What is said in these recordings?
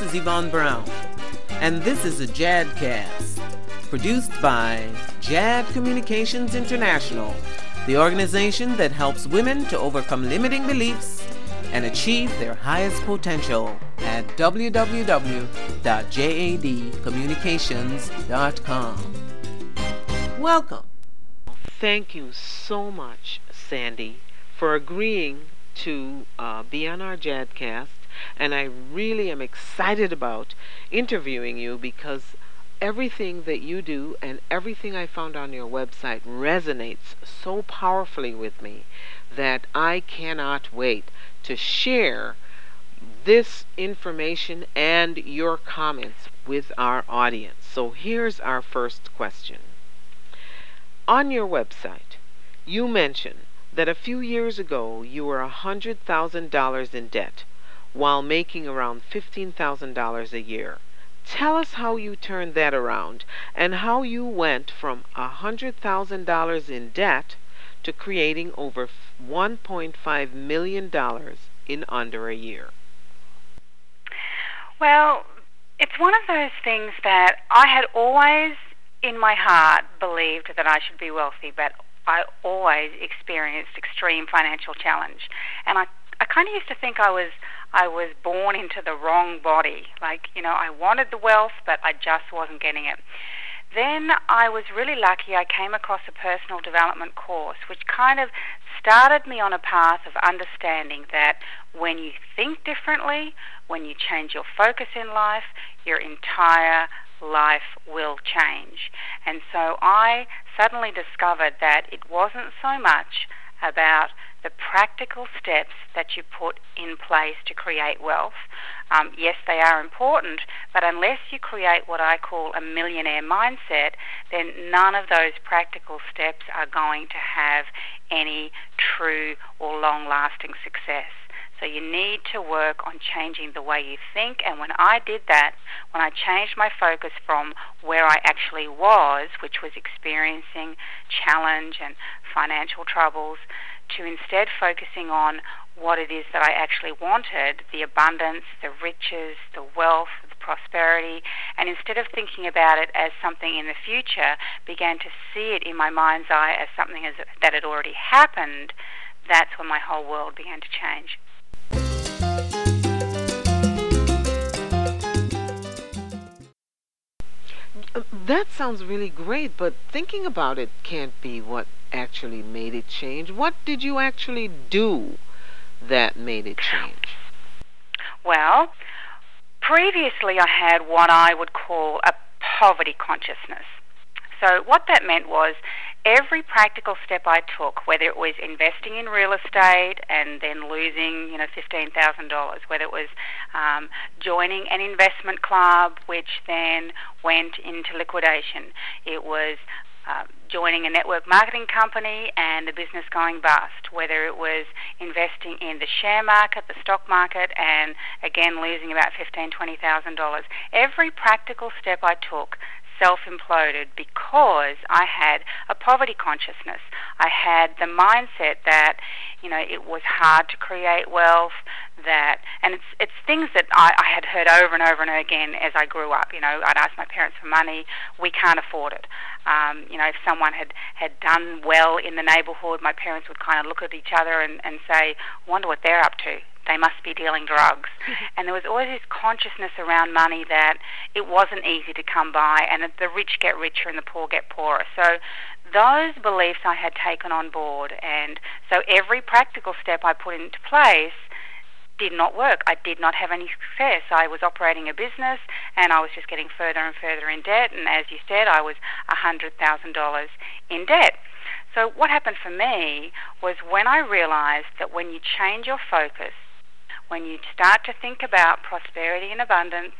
Hi, this is Yvonne Brown, and this is a JADcast, produced by JAD Communications International, the organization that helps women to overcome limiting beliefs and achieve their highest potential at www.jadcommunications.com. Welcome. Thank you so much, Sandy, for agreeing to uh, be on our JADcast. And I really am excited about interviewing you because everything that you do and everything I found on your website resonates so powerfully with me that I cannot wait to share this information and your comments with our audience. So here's our first question. On your website, you mention that a few years ago you were $100,000 in debt while making around $15,000 a year. Tell us how you turned that around and how you went from $100,000 in debt to creating over $1.5 million in under a year. Well, it's one of those things that I had always in my heart believed that I should be wealthy, but I always experienced extreme financial challenge. And I, I kind of used to think I was I was born into the wrong body. Like, you know, I wanted the wealth, but I just wasn't getting it. Then I was really lucky. I came across a personal development course, which kind of started me on a path of understanding that when you think differently, when you change your focus in life, your entire life will change. And so I suddenly discovered that it wasn't so much about the practical steps that you put in place to create wealth. Um, yes, they are important, but unless you create what I call a millionaire mindset, then none of those practical steps are going to have any true or long lasting success. So you need to work on changing the way you think. And when I did that, when I changed my focus from where I actually was, which was experiencing challenge and financial troubles, to instead focusing on what it is that I actually wanted the abundance, the riches, the wealth, the prosperity and instead of thinking about it as something in the future, began to see it in my mind's eye as something as, that had already happened. That's when my whole world began to change. That sounds really great, but thinking about it can't be what actually made it change? What did you actually do that made it change? Well, previously I had what I would call a poverty consciousness. So, what that meant was every practical step I took, whether it was investing in real estate and then losing, you know, fifteen thousand dollars, whether it was um, joining an investment club, which then went into liquidation, it was uh, joining a network marketing company and the business going bust, whether it was investing in the share market, the stock market, and again losing about fifteen, twenty thousand dollars. Every practical step I took self imploded because I had a poverty consciousness. I had the mindset that, you know, it was hard to create wealth, that and it's it's things that I, I had heard over and over and again as I grew up. You know, I'd ask my parents for money, we can't afford it. Um, you know, if someone had, had done well in the neighbourhood, my parents would kind of look at each other and, and say, wonder what they're up to they must be dealing drugs. and there was always this consciousness around money that it wasn't easy to come by and that the rich get richer and the poor get poorer. So those beliefs I had taken on board. And so every practical step I put into place did not work. I did not have any success. I was operating a business and I was just getting further and further in debt. And as you said, I was $100,000 in debt. So, what happened for me was when I realized that when you change your focus when you start to think about prosperity and abundance,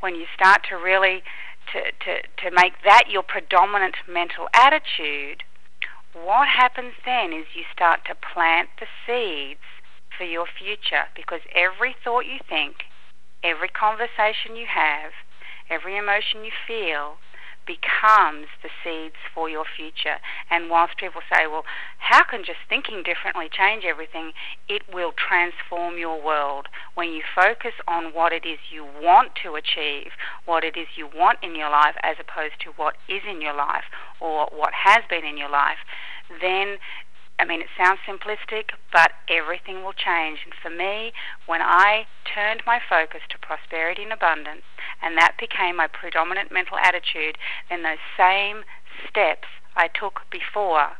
when you start to really to, to, to make that your predominant mental attitude, what happens then is you start to plant the seeds for your future because every thought you think, every conversation you have, every emotion you feel becomes the seeds for your future. And whilst people say, well, how can just thinking differently change everything? It will transform your world when you focus on what it is you want to achieve, what it is you want in your life, as opposed to what is in your life or what has been in your life, then I mean, it sounds simplistic, but everything will change. And for me, when I turned my focus to prosperity and abundance, and that became my predominant mental attitude, then those same steps I took before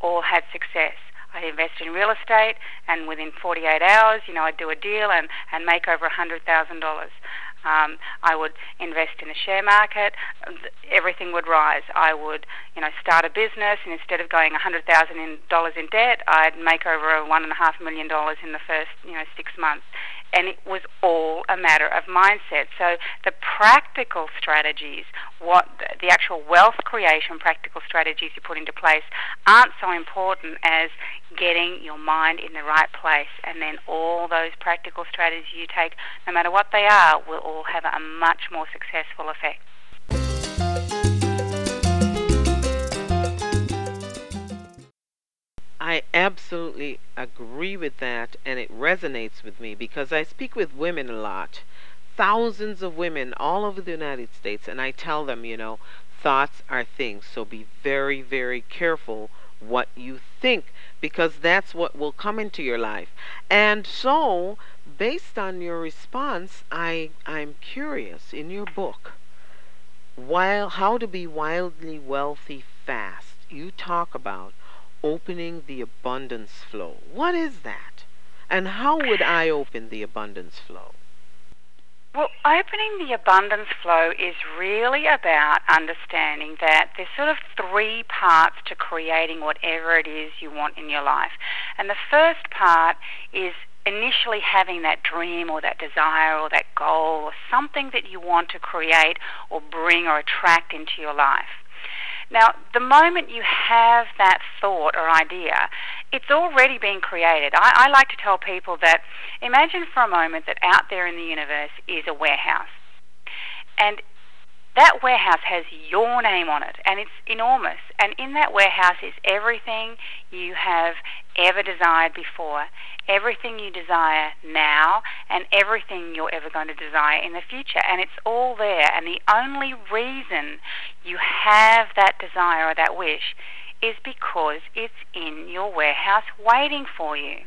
all had success. I'd invest in real estate, and within 48 hours, you know, I'd do a deal and, and make over $100,000. Um, I would invest in the share market. Everything would rise. I would, you know, start a business, and instead of going $100,000 in debt, I'd make over one and a half million dollars in the first, you know, six months and it was all a matter of mindset. So the practical strategies, what the actual wealth creation practical strategies you put into place, aren't so important as getting your mind in the right place, and then all those practical strategies you take, no matter what they are, will all have a much more successful effect. I absolutely agree with that, and it resonates with me because I speak with women a lot, thousands of women all over the United States, and I tell them, you know, thoughts are things, so be very, very careful what you think because that's what will come into your life. And so, based on your response, I I'm curious in your book, while how to be wildly wealthy fast. You talk about opening the abundance flow. What is that? And how would I open the abundance flow? Well, opening the abundance flow is really about understanding that there's sort of three parts to creating whatever it is you want in your life. And the first part is initially having that dream or that desire or that goal or something that you want to create or bring or attract into your life. Now, the moment you have that thought or idea, it's already been created. I, I like to tell people that imagine for a moment that out there in the universe is a warehouse. And that warehouse has your name on it, and it's enormous. And in that warehouse is everything you have ever desired before, everything you desire now, and everything you're ever going to desire in the future. And it's all there. And the only reason you have that desire or that wish is because it's in your warehouse waiting for you.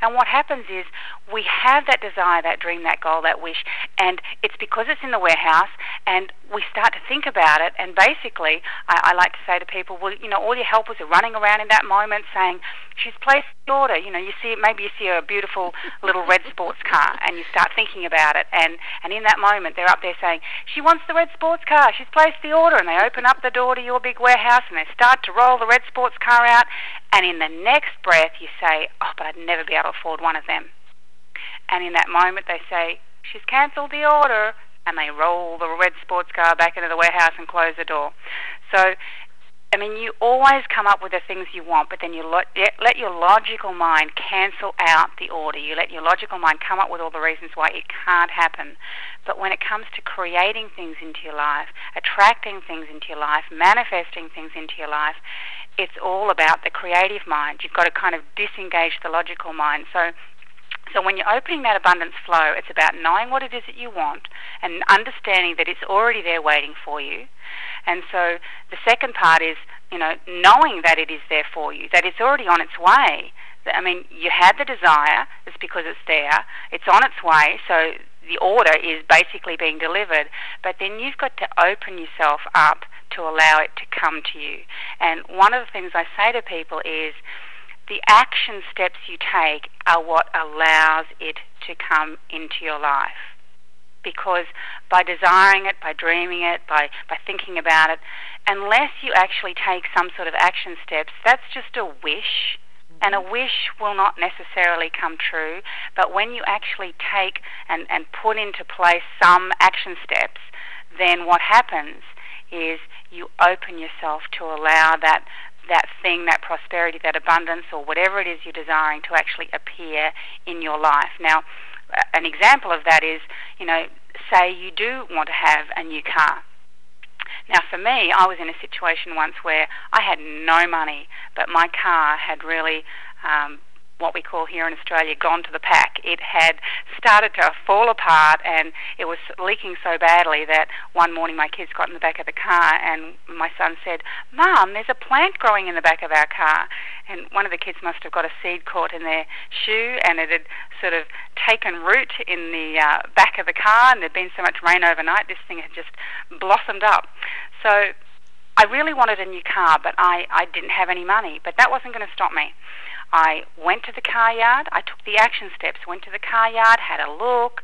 And what happens is we have that desire, that dream, that goal, that wish, and it's because it's in the warehouse, and we start to think about it. And basically, I, I like to say to people, well, you know, all your helpers are running around in that moment saying, she's placed the order. You know, you see, maybe you see a beautiful little red sports car, and you start thinking about it. And, and in that moment, they're up there saying, she wants the red sports car. She's placed the order. And they open up the door to your big warehouse, and they start to roll the red sports car out. And in the next breath, you say, oh, but I'd never be able to afford one of them. And in that moment, they say, she's cancelled the order, and they roll the red sports car back into the warehouse and close the door. So, I mean, you always come up with the things you want, but then you let, let your logical mind cancel out the order. You let your logical mind come up with all the reasons why it can't happen. But when it comes to creating things into your life, attracting things into your life, manifesting things into your life, it's all about the creative mind. You've got to kind of disengage the logical mind. So so when you're opening that abundance flow, it's about knowing what it is that you want and understanding that it's already there waiting for you. And so the second part is, you know, knowing that it is there for you, that it's already on its way. I mean, you had the desire, it's because it's there, it's on its way, so the order is basically being delivered, but then you've got to open yourself up to allow it to come to you. And one of the things I say to people is the action steps you take are what allows it to come into your life. Because by desiring it, by dreaming it, by, by thinking about it, unless you actually take some sort of action steps, that's just a wish. And a mm-hmm. wish will not necessarily come true, but when you actually take and, and put into place some action steps, then what happens is you open yourself to allow that that thing, that prosperity, that abundance, or whatever it is you're desiring to actually appear in your life. Now, an example of that is, you know, say you do want to have a new car. Now, for me, I was in a situation once where I had no money, but my car had really um, what we call here in Australia gone to the pack. It had started to fall apart and it was leaking so badly that one morning my kids got in the back of the car and my son said, Mum, there's a plant growing in the back of our car. And one of the kids must have got a seed caught in their shoe and it had sort of taken root in the uh, back of the car and there'd been so much rain overnight, this thing had just blossomed up. So I really wanted a new car, but I, I didn't have any money. But that wasn't going to stop me. I went to the car yard. I took the action steps. Went to the car yard, had a look,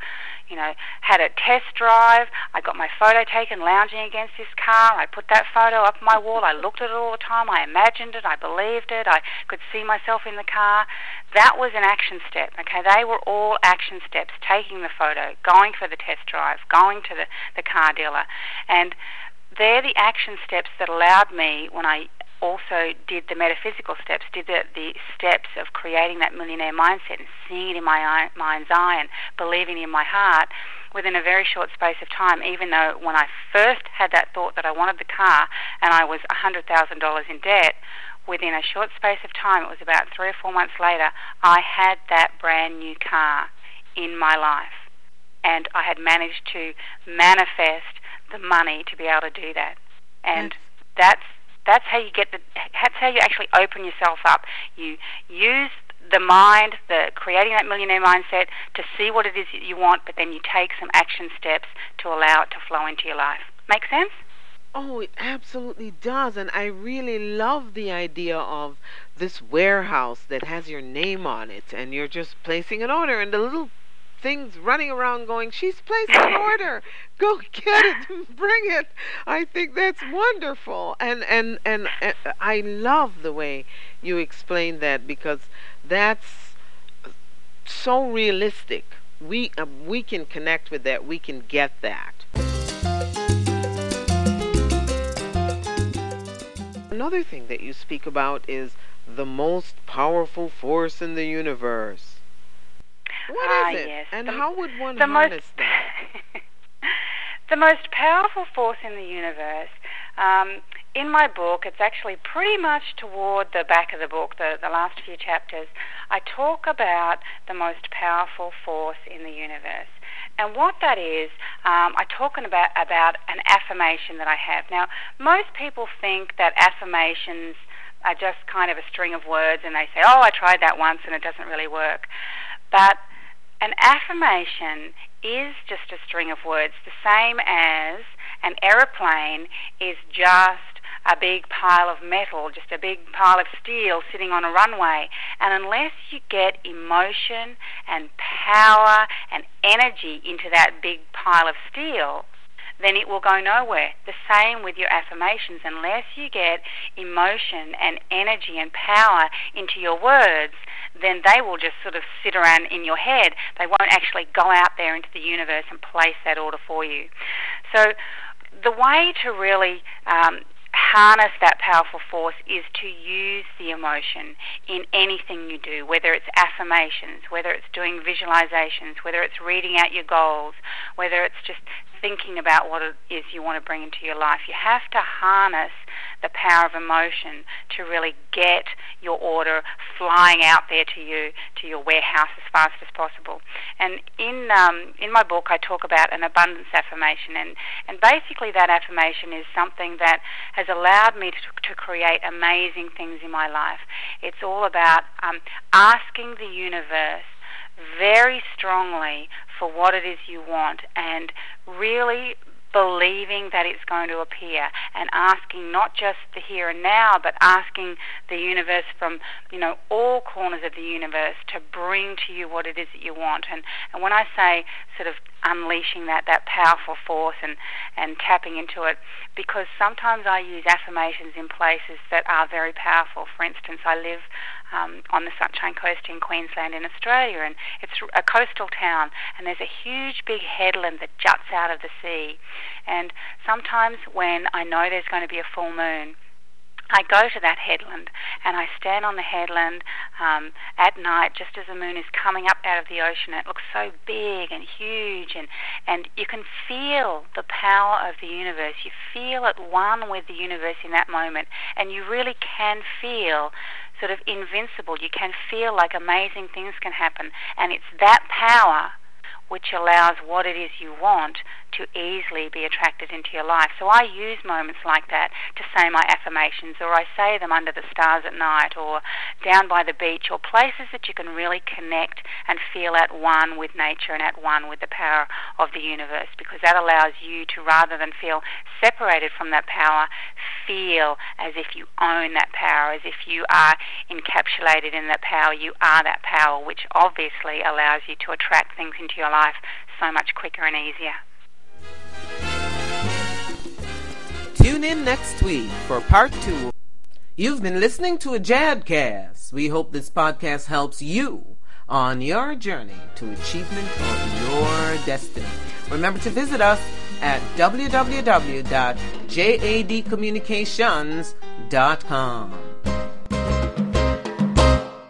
you know, had a test drive. I got my photo taken lounging against this car. I put that photo up my wall. I looked at it all the time. I imagined it. I believed it. I could see myself in the car. That was an action step. Okay, they were all action steps. Taking the photo, going for the test drive, going to the, the car dealer, and they're the action steps that allowed me when I also did the metaphysical steps, did the, the steps of creating that millionaire mindset and seeing it in my mind's eye and believing in my heart within a very short space of time, even though when I first had that thought that I wanted the car and I was $100,000 in debt, within a short space of time, it was about three or four months later, I had that brand new car in my life. And I had managed to manifest the money to be able to do that. And that's that's how you get the. That's how you actually open yourself up. You use the mind, the creating that millionaire mindset to see what it is that you want, but then you take some action steps to allow it to flow into your life. Make sense? Oh, it absolutely does. And I really love the idea of this warehouse that has your name on it and you're just placing an order and the little things running around going, She's placed an order. Go get it, bring it. I think that's wonderful. And, and, and, and I love the way you explain that because that's so realistic. We, uh, we can connect with that, we can get that. Another thing that you speak about is the most powerful force in the universe. What ah, is it? Yes. And the, how would one the harness most, that? the most powerful force in the universe. Um, in my book, it's actually pretty much toward the back of the book, the, the last few chapters. I talk about the most powerful force in the universe. And what that is, um, I talk about, about an affirmation that I have. Now, most people think that affirmations are just kind of a string of words and they say, oh, I tried that once and it doesn't really work. But an affirmation is just a string of words, the same as an aeroplane is just a big pile of metal, just a big pile of steel sitting on a runway. And unless you get emotion and power and energy into that big pile of steel, then it will go nowhere. The same with your affirmations. Unless you get emotion and energy and power into your words, then they will just sort of sit around in your head. They won't actually go out there into the universe and place that order for you. So the way to really um, harness that powerful force is to use the emotion in anything you do, whether it's affirmations, whether it's doing visualizations, whether it's reading out your goals, whether it's just thinking about what it is you want to bring into your life. You have to harness the power of emotion to really get your order flying out there to you, to your warehouse as fast as possible. And in um, in my book, I talk about an abundance affirmation, and and basically that affirmation is something that has allowed me to, to create amazing things in my life. It's all about um, asking the universe very strongly for what it is you want and really believing that it's going to appear and asking not just the here and now but asking the universe from you know all corners of the universe to bring to you what it is that you want. And and when I say sort of unleashing that that powerful force and and tapping into it because sometimes I use affirmations in places that are very powerful for instance I live um, on the Sunshine Coast in Queensland in Australia, and it's a coastal town, and there's a huge big headland that juts out of the sea. And sometimes when I know there's going to be a full moon, I go to that headland and I stand on the headland um, at night just as the moon is coming up out of the ocean. It looks so big and huge, and, and you can feel the power of the universe. You feel at one with the universe in that moment, and you really can feel sort of invincible. You can feel like amazing things can happen. And it's that power which allows what it is you want to easily be attracted into your life. So I use moments like that to say my affirmations, or I say them under the stars at night, or down by the beach, or places that you can really connect and feel at one with nature and at one with the power of the universe, because that allows you to, rather than feel separated from that power, feel as if you own that power, as if you are encapsulated in that power. You are that power, which obviously allows you to attract things into your life so much quicker and easier. Tune in next week for part two. You've been listening to a Jadcast. We hope this podcast helps you on your journey to achievement of your destiny. Remember to visit us at www.jadcommunications.com.